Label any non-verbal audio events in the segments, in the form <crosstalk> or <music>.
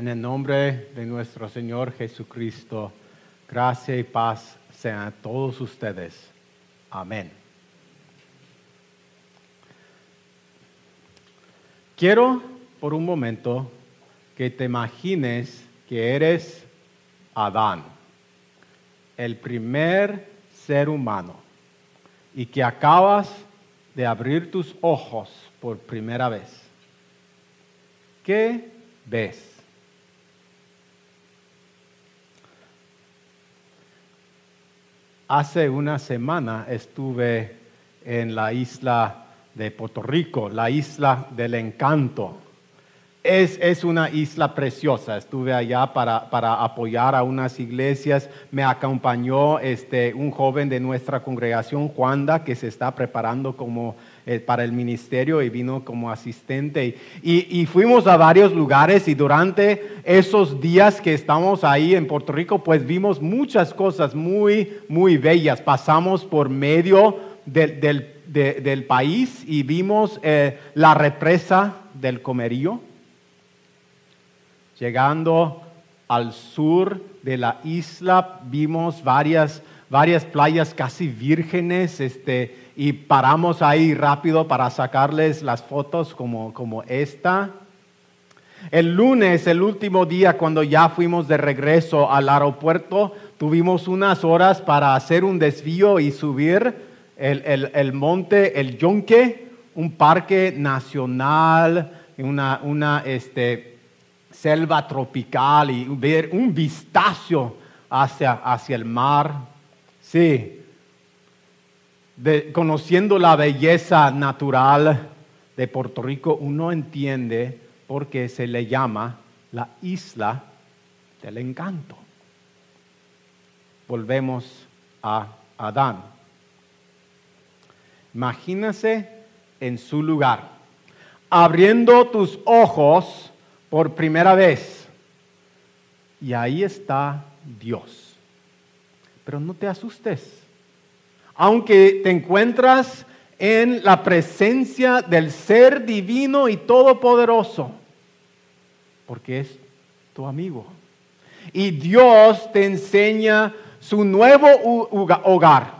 En el nombre de nuestro Señor Jesucristo, gracia y paz sean a todos ustedes. Amén. Quiero por un momento que te imagines que eres Adán, el primer ser humano, y que acabas de abrir tus ojos por primera vez. ¿Qué ves? Hace una semana estuve en la isla de Puerto Rico, la isla del encanto. Es, una isla preciosa. Estuve allá para, para, apoyar a unas iglesias. Me acompañó este, un joven de nuestra congregación, Juanda, que se está preparando como para el ministerio y vino como asistente. Y, y, fuimos a varios lugares y durante esos días que estamos ahí en Puerto Rico, pues vimos muchas cosas muy, muy bellas. Pasamos por medio del, del, del país y vimos eh, la represa del Comerío Llegando al sur de la isla vimos varias, varias playas casi vírgenes este, y paramos ahí rápido para sacarles las fotos como, como esta. El lunes, el último día, cuando ya fuimos de regreso al aeropuerto, tuvimos unas horas para hacer un desvío y subir el, el, monte, el Yonque, un parque nacional, una, una este, selva tropical y ver un vistazo hacia, hacia el mar. Sí, conociendo la belleza natural de Puerto Rico, uno entiende por qué se le llama la isla del encanto. Volvemos a Adán. Imagínese en su lugar, abriendo tus ojos por primera vez. Y ahí está Dios. Pero no te asustes. Aunque te encuentras en la presencia del ser divino y todopoderoso, porque es tu amigo. Y Dios te enseña su nuevo hogar,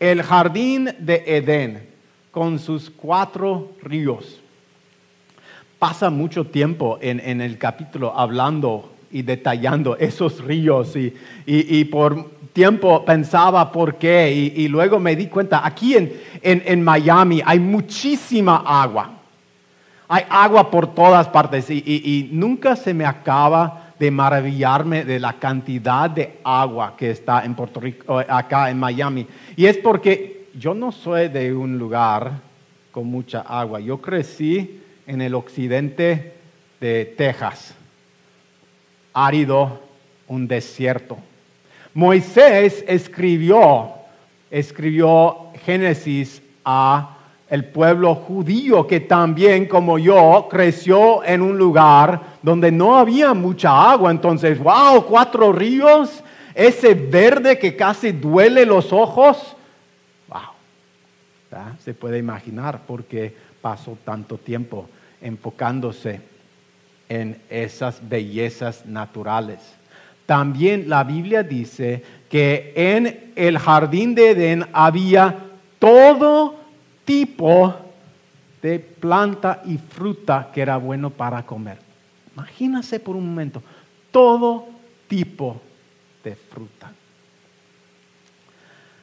el jardín de Edén, con sus cuatro ríos pasa mucho tiempo en, el capítulo hablando y detallando esos ríos. Y, por tiempo pensaba por qué. Y, luego me di cuenta, aquí en, en, Miami hay muchísima agua, hay agua por todas partes. Y, nunca se me acaba de maravillarme de la cantidad de agua que está en Puerto Rico, acá en Miami. Y es porque yo no soy de un lugar con mucha agua, yo crecí en el occidente de Texas, árido, un desierto. Moisés escribió, escribió Génesis a el pueblo judío que también como yo creció en un lugar donde no había mucha agua. Entonces, wow, cuatro ríos, ese verde que casi duele los ojos. Wow, se puede imaginar porque pasó tanto tiempo enfocándose en esas bellezas naturales. También la Biblia dice que en el jardín de Edén había todo tipo de planta y fruta que era bueno para comer. Imagínase por un momento, todo tipo de fruta.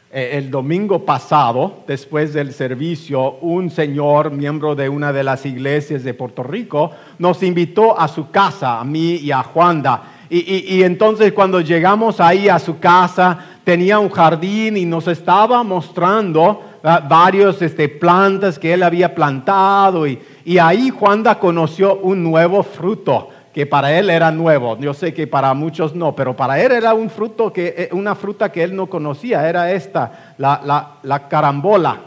Eh, el domingo pasado, después del servicio, un señor, miembro de una de las iglesias de Puerto Rico, nos invitó a su casa, a mí y a Juanda. Y, entonces cuando llegamos ahí a su casa, tenía un jardín y nos estaba mostrando ah, varios este, plantas que él había plantado. Y ahí Juanda conoció un nuevo fruto que para él era nuevo. Yo sé que para muchos no, pero para él era un fruto que, eh, una fruta que él no conocía, era esta, la, carambola.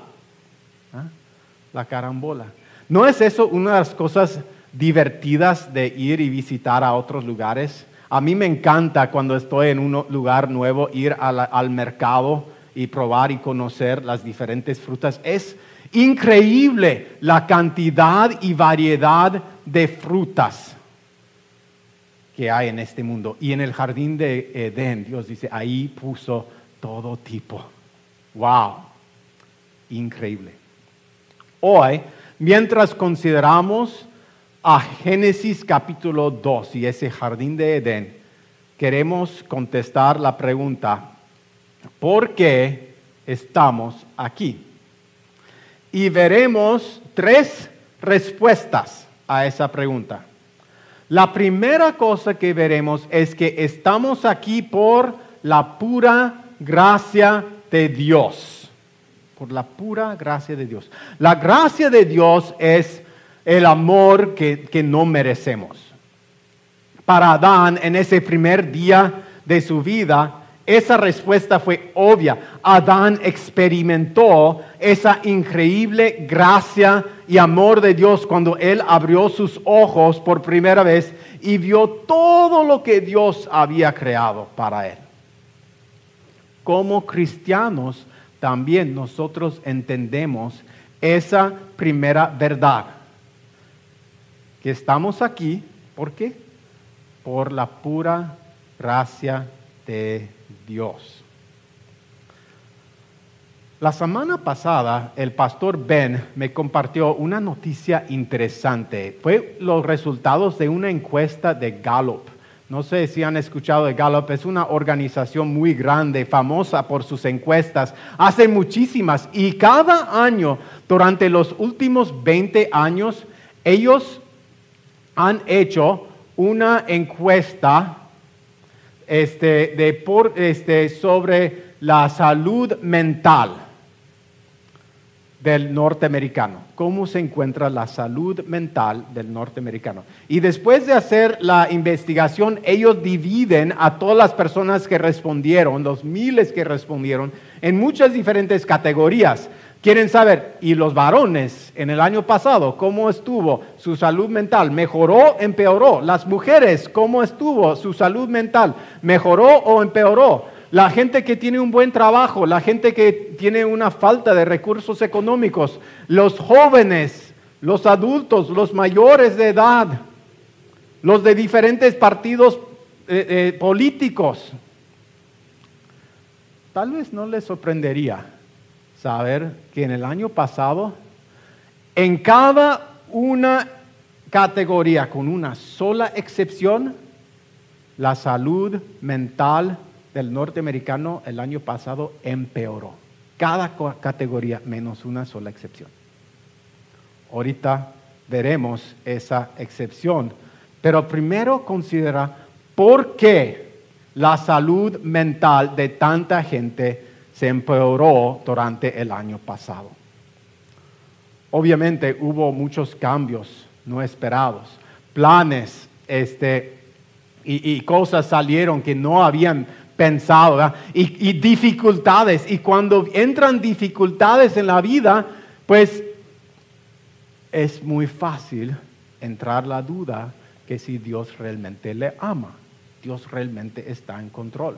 ¿Ah? La carambola. ¿No es eso una de las cosas divertidas de ir y visitar a otros lugares? A mí me encanta cuando estoy en un lugar nuevo ir al mercado y probar y conocer las diferentes frutas. Es increíble la cantidad y variedad de frutas que hay en este mundo. Y en el jardín de Edén, Dios dice, ahí puso todo tipo. ¡Wow! Increíble. Hoy, mientras consideramos a Génesis capítulo 2 y ese jardín de Edén, queremos contestar la pregunta, ¿por qué estamos aquí? Y veremos tres respuestas a esa pregunta. La primera cosa que veremos es que estamos aquí por la pura gracia de Dios. Por la pura gracia de Dios. La gracia de Dios es el amor que, que no merecemos. Para Adán, en ese primer día de su vida, esa respuesta fue obvia. Adán experimentó esa increíble gracia y amor de Dios cuando él abrió sus ojos por primera vez y vio todo lo que Dios había creado para él. Como cristianos, también nosotros entendemos esa primera verdad. Que estamos aquí, ¿por qué? Por la pura gracia de Dios. La semana pasada el pastor Ben me compartió una noticia interesante. Fue los resultados de una encuesta de Gallup. No sé si han escuchado de Gallup, es una organización muy grande, famosa por sus encuestas. Hace muchísimas y cada año, durante los últimos 20 años, ellos han hecho una encuesta este, de este, sobre la salud mental del norteamericano. ¿Cómo se encuentra la salud mental del norteamericano? Y después de hacer la investigación, ellos dividen a todas las personas que respondieron, los miles que respondieron, en muchas diferentes categorías. Quieren saber, ¿y los varones en el año pasado cómo estuvo su salud mental? ¿Mejoró, empeoró? Las mujeres, ¿cómo estuvo su salud mental? ¿Mejoró o empeoró? La gente que tiene un buen trabajo, la gente que tiene una falta de recursos económicos, los jóvenes, los adultos, los mayores de edad, los de diferentes partidos eh, eh, políticos. Tal vez no les sorprendería saber que en el año pasado, en cada una categoría, con una sola excepción, la salud mental del norteamericano el año pasado empeoró. Cada categoría menos una sola excepción. Ahorita veremos esa excepción, pero primero considera por qué la salud mental de tanta gente se empeoró durante el año pasado. Obviamente hubo muchos cambios no esperados, planes este, y, cosas salieron que no habían pensado, y, y dificultades. Y cuando entran dificultades en la vida, pues es muy fácil entrar la duda que si Dios realmente le ama, Dios realmente está en control.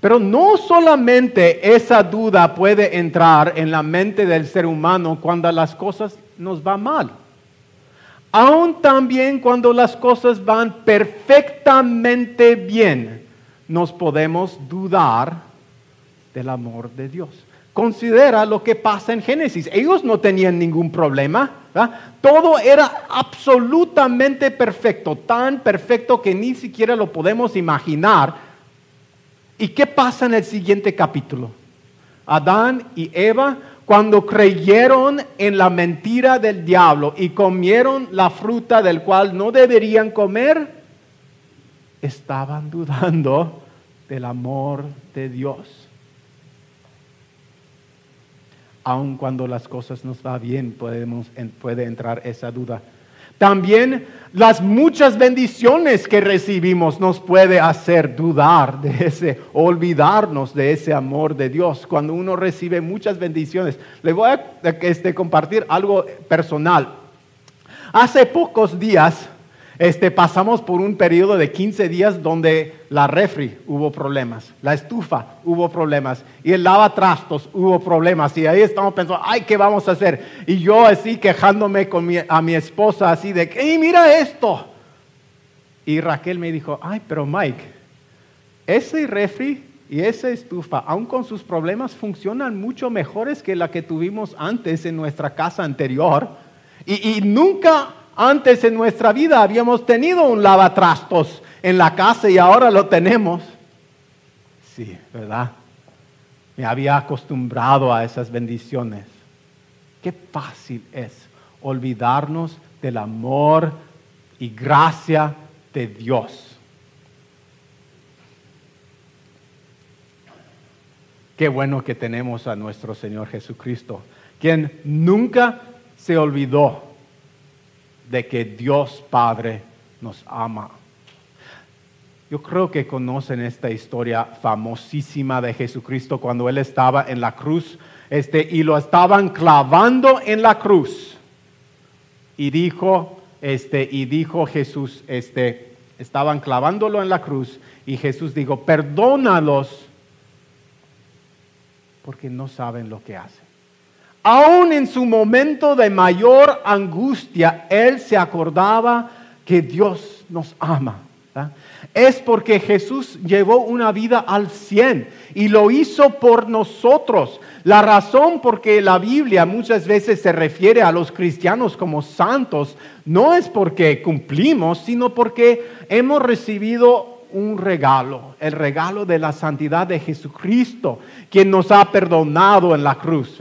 Pero no solamente esa duda puede entrar en la mente del ser humano cuando las cosas nos van mal. Aún también cuando las cosas van perfectamente bien, nos podemos dudar del amor de Dios. Considera lo que pasa en Génesis. Ellos no tenían ningún problema. Todo era absolutamente perfecto, tan perfecto que ni siquiera lo podemos imaginar ¿Y qué pasa en el siguiente capítulo? Adán y Eva, cuando creyeron en la mentira del diablo y comieron la fruta del cual no deberían comer, estaban dudando del amor de Dios. Aun cuando las cosas nos va bien, podemos, puede entrar esa duda. También las muchas bendiciones que recibimos nos puede hacer dudar de ese, olvidarnos de ese amor de Dios. Cuando uno recibe muchas bendiciones, le voy a este, compartir algo personal. Hace pocos días este, pasamos por un periodo de 15 días donde la refri hubo problemas, la estufa hubo problemas y el lavatrastos hubo problemas y ahí estamos pensando, ay, ¿qué vamos a hacer? Y yo así quejándome con a mi esposa así de, hey, mira esto. Y Raquel me dijo, ay, pero Mike, ese refri y esa estufa, aun con sus problemas, funcionan mucho mejores que la que tuvimos antes en nuestra casa anterior. Y, y nunca antes en nuestra vida habíamos tenido un lavatrastos en la casa y ahora lo tenemos. Sí, ¿verdad? Me había acostumbrado a esas bendiciones. Qué fácil es olvidarnos del amor y gracia de Dios. Qué bueno que tenemos a nuestro Señor Jesucristo, quien nunca se olvidó de que Dios Padre nos ama. Yo creo que conocen esta historia famosísima de Jesucristo cuando Él estaba en la cruz este, y lo estaban clavando en la cruz. Y dijo, este, y dijo Jesús, este, estaban clavándolo en la cruz y Jesús dijo, perdónalos porque no saben lo que hacen. Aún en su momento de mayor angustia, Él se acordaba que Dios nos ama. Es porque Jesús llevó una vida al cien y lo hizo por nosotros. La razón por que la Biblia muchas veces se refiere a los cristianos como santos no es porque cumplimos, sino porque hemos recibido un regalo, el regalo de la santidad de Jesucristo, quien nos ha perdonado en la cruz.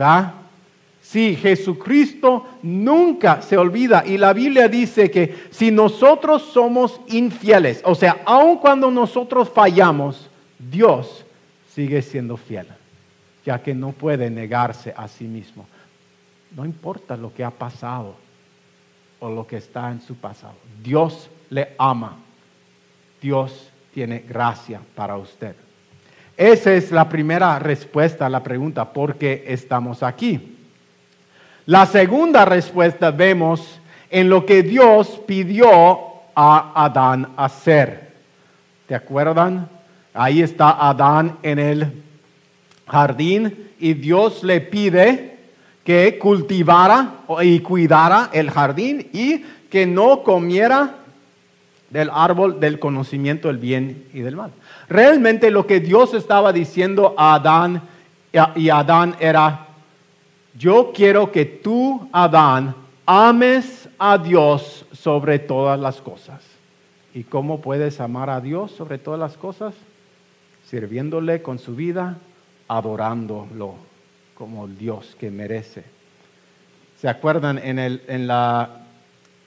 Sí, Jesucristo nunca se olvida. Y la Biblia dice que si nosotros somos infieles, o sea, aun cuando nosotros fallamos, Dios sigue siendo fiel, ya que no puede negarse a sí mismo. No importa lo que ha pasado o lo que está en su pasado. Dios le ama. Dios tiene gracia para usted. Esa es la primera respuesta a la pregunta, ¿por qué estamos aquí? La segunda respuesta vemos en lo que Dios pidió a Adán hacer. ¿Te acuerdan? Ahí está Adán en el jardín y Dios le pide que cultivara y cuidara el jardín y que no comiera del árbol del conocimiento del bien y del mal. Realmente lo que Dios estaba diciendo a Adán y a Adán era, yo quiero que tú, Adán, ames a Dios sobre todas las cosas. ¿Y cómo puedes amar a Dios sobre todas las cosas? Sirviéndole con su vida, adorándolo como el Dios que merece. ¿Se acuerdan en el, en la,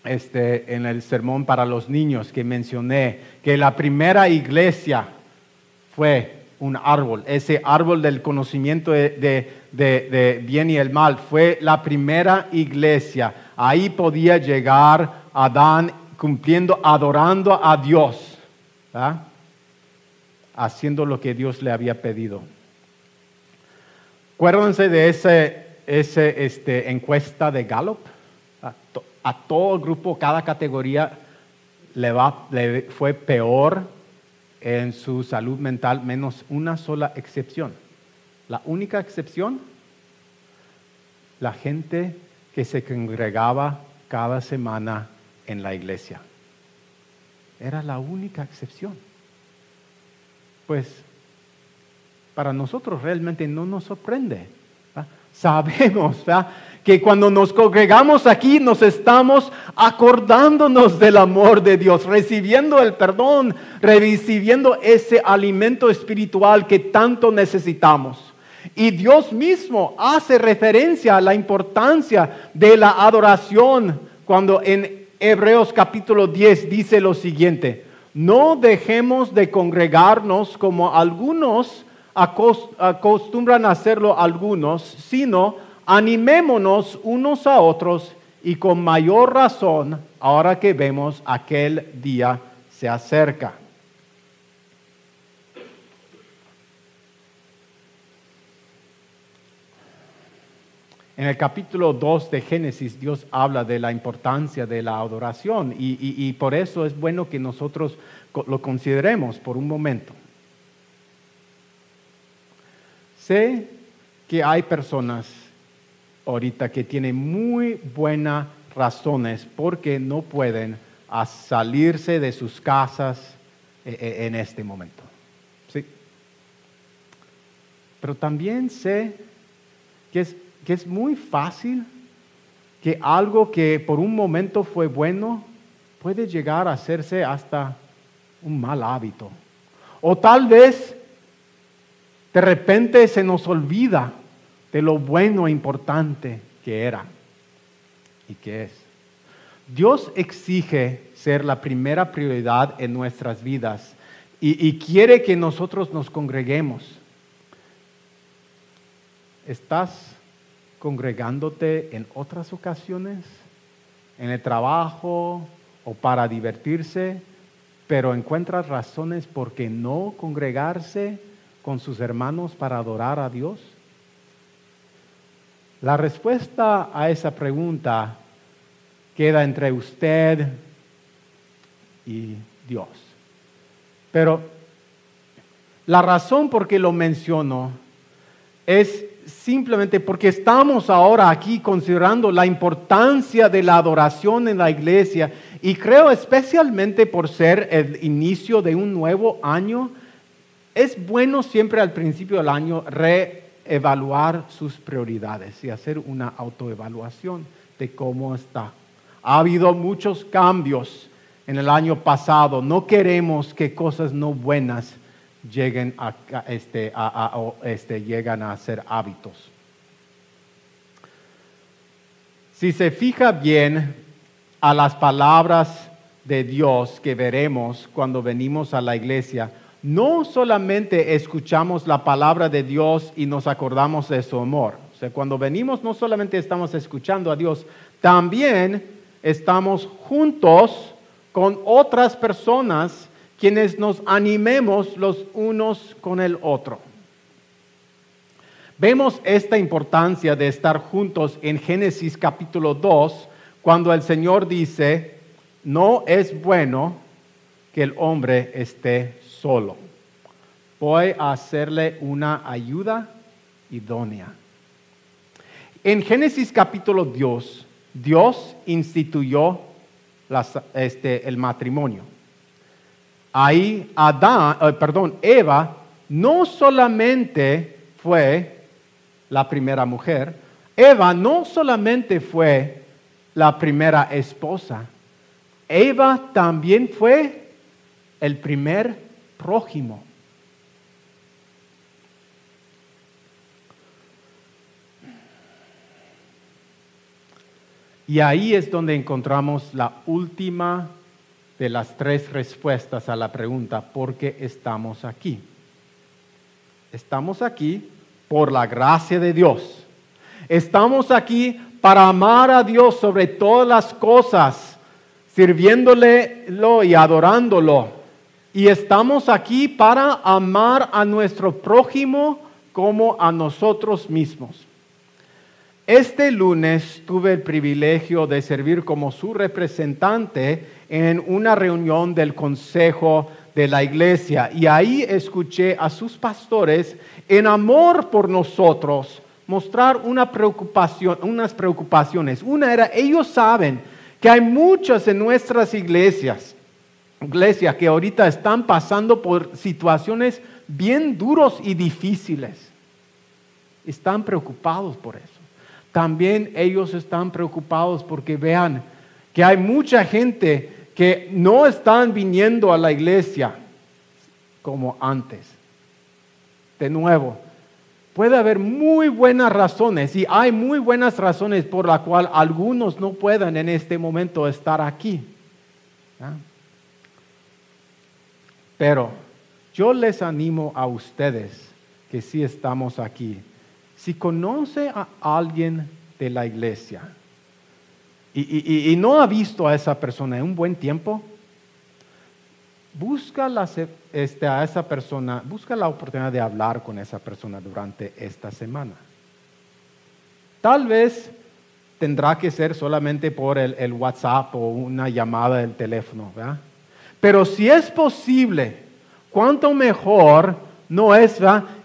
este, en el sermón para los niños que mencioné que la primera iglesia fue un árbol, ese árbol del conocimiento de, bien y el mal. Fue la primera iglesia. Ahí podía llegar Adán cumpliendo, adorando a Dios, haciendo lo que Dios le había pedido. Acuérdense de ese, ese este, encuesta de Gallup. A, todo el grupo, cada categoría le, va, le fue peor en su salud mental, menos una sola excepción. La única excepción, la gente que se congregaba cada semana en la iglesia. Era la única excepción. Pues para nosotros realmente no nos sorprende. <laughs> Sabemos que cuando nos congregamos aquí nos estamos acordándonos del amor de Dios, recibiendo el perdón, recibiendo ese alimento espiritual que tanto necesitamos. Y Dios mismo hace referencia a la importancia de la adoración cuando en Hebreos capítulo 10 dice lo siguiente, no dejemos de congregarnos como algunos acostumbran hacerlo algunos, sino animémonos unos a otros y con mayor razón ahora que vemos aquel día se acerca. En el capítulo 2 de Génesis Dios habla de la importancia de la adoración y, y por eso es bueno que nosotros lo consideremos por un momento. Sé que hay personas ahorita que tienen muy buenas razones porque no pueden salirse de sus casas eh, eh, en este momento. ¿Sí? Pero también sé que es, que es muy fácil que algo que por un momento fue bueno puede llegar a hacerse hasta un mal hábito. O tal vez de repente se nos olvida de lo bueno e importante que era y que es. Dios exige ser la primera prioridad en nuestras vidas y, quiere que nosotros nos congreguemos. ¿Estás congregándote en otras ocasiones? ¿En el trabajo o para divertirse? Pero encuentras razones por qué no congregarse con sus hermanos para adorar a Dios? La respuesta a esa pregunta queda entre usted y Dios. Pero la razón por qué lo menciono es simplemente porque estamos ahora aquí considerando la importancia de la adoración en la iglesia y creo especialmente por ser el inicio de un nuevo año, es bueno siempre al principio del año reevaluar sus prioridades y hacer una autoevaluación de cómo está. Ha habido muchos cambios en el año pasado. No queremos que cosas no buenas lleguen a, este, este, llegan a ser hábitos. Si se fija bien a las palabras de Dios que veremos cuando venimos a la iglesia, no solamente escuchamos la palabra de Dios y nos acordamos de su amor. O sea, cuando venimos no solamente estamos escuchando a Dios, también estamos juntos con otras personas quienes nos animemos los unos con el otro. Vemos esta importancia de estar juntos en Génesis capítulo 2, cuando el Señor dice, no es bueno que el hombre esté solo. Voy a hacerle una ayuda idónea. En Génesis capítulo 2, Dios instituyó este, el matrimonio. Ahí Adán, eh, perdón, Eva no solamente fue la primera mujer, Eva no solamente fue la primera esposa, Eva también fue el primer prójimo. Y ahí es donde encontramos la última de las tres respuestas a la pregunta, ¿por qué estamos aquí? Estamos aquí por la gracia de Dios. Estamos aquí para amar a Dios sobre todas las cosas, sirviéndole y adorándolo. Y estamos aquí para amar a nuestro prójimo como a nosotros mismos. Este lunes tuve el privilegio de servir como su representante en una reunión del Consejo de la Iglesia y ahí escuché a sus pastores en amor por nosotros mostrar una preocupación, unas preocupaciones. Una era, ellos saben que hay muchas en nuestras iglesias, iglesias que ahorita están pasando por situaciones bien duros y difíciles. Están preocupados por eso también ellos están preocupados porque vean que hay mucha gente que no están viniendo a la iglesia como antes. De nuevo, puede haber muy buenas razones y hay muy buenas razones por la cual algunos no puedan en este momento estar aquí. Pero yo les animo a ustedes que sí estamos aquí si conoce a alguien de la iglesia y, no ha visto a esa persona en un buen tiempo, busca este, a esa persona, busca la oportunidad de hablar con esa persona durante esta semana. Tal vez tendrá que ser solamente por el, WhatsApp o una llamada del teléfono, ¿verdad? Pero si es posible, cuánto mejor no es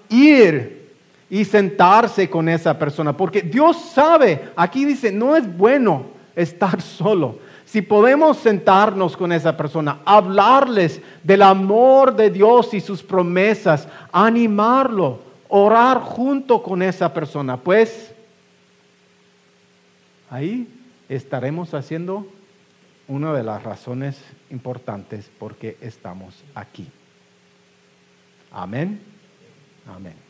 ir y sentarse con esa persona, porque Dios sabe, aquí dice, no es bueno estar <laughs> solo. si podemos sentarnos con esa persona, hablarles del amor de Dios y sus promesas, animarlo, orar junto con esa persona, pues ahí estaremos haciendo una de las razones importantes por qué estamos aquí. Amén. Amén.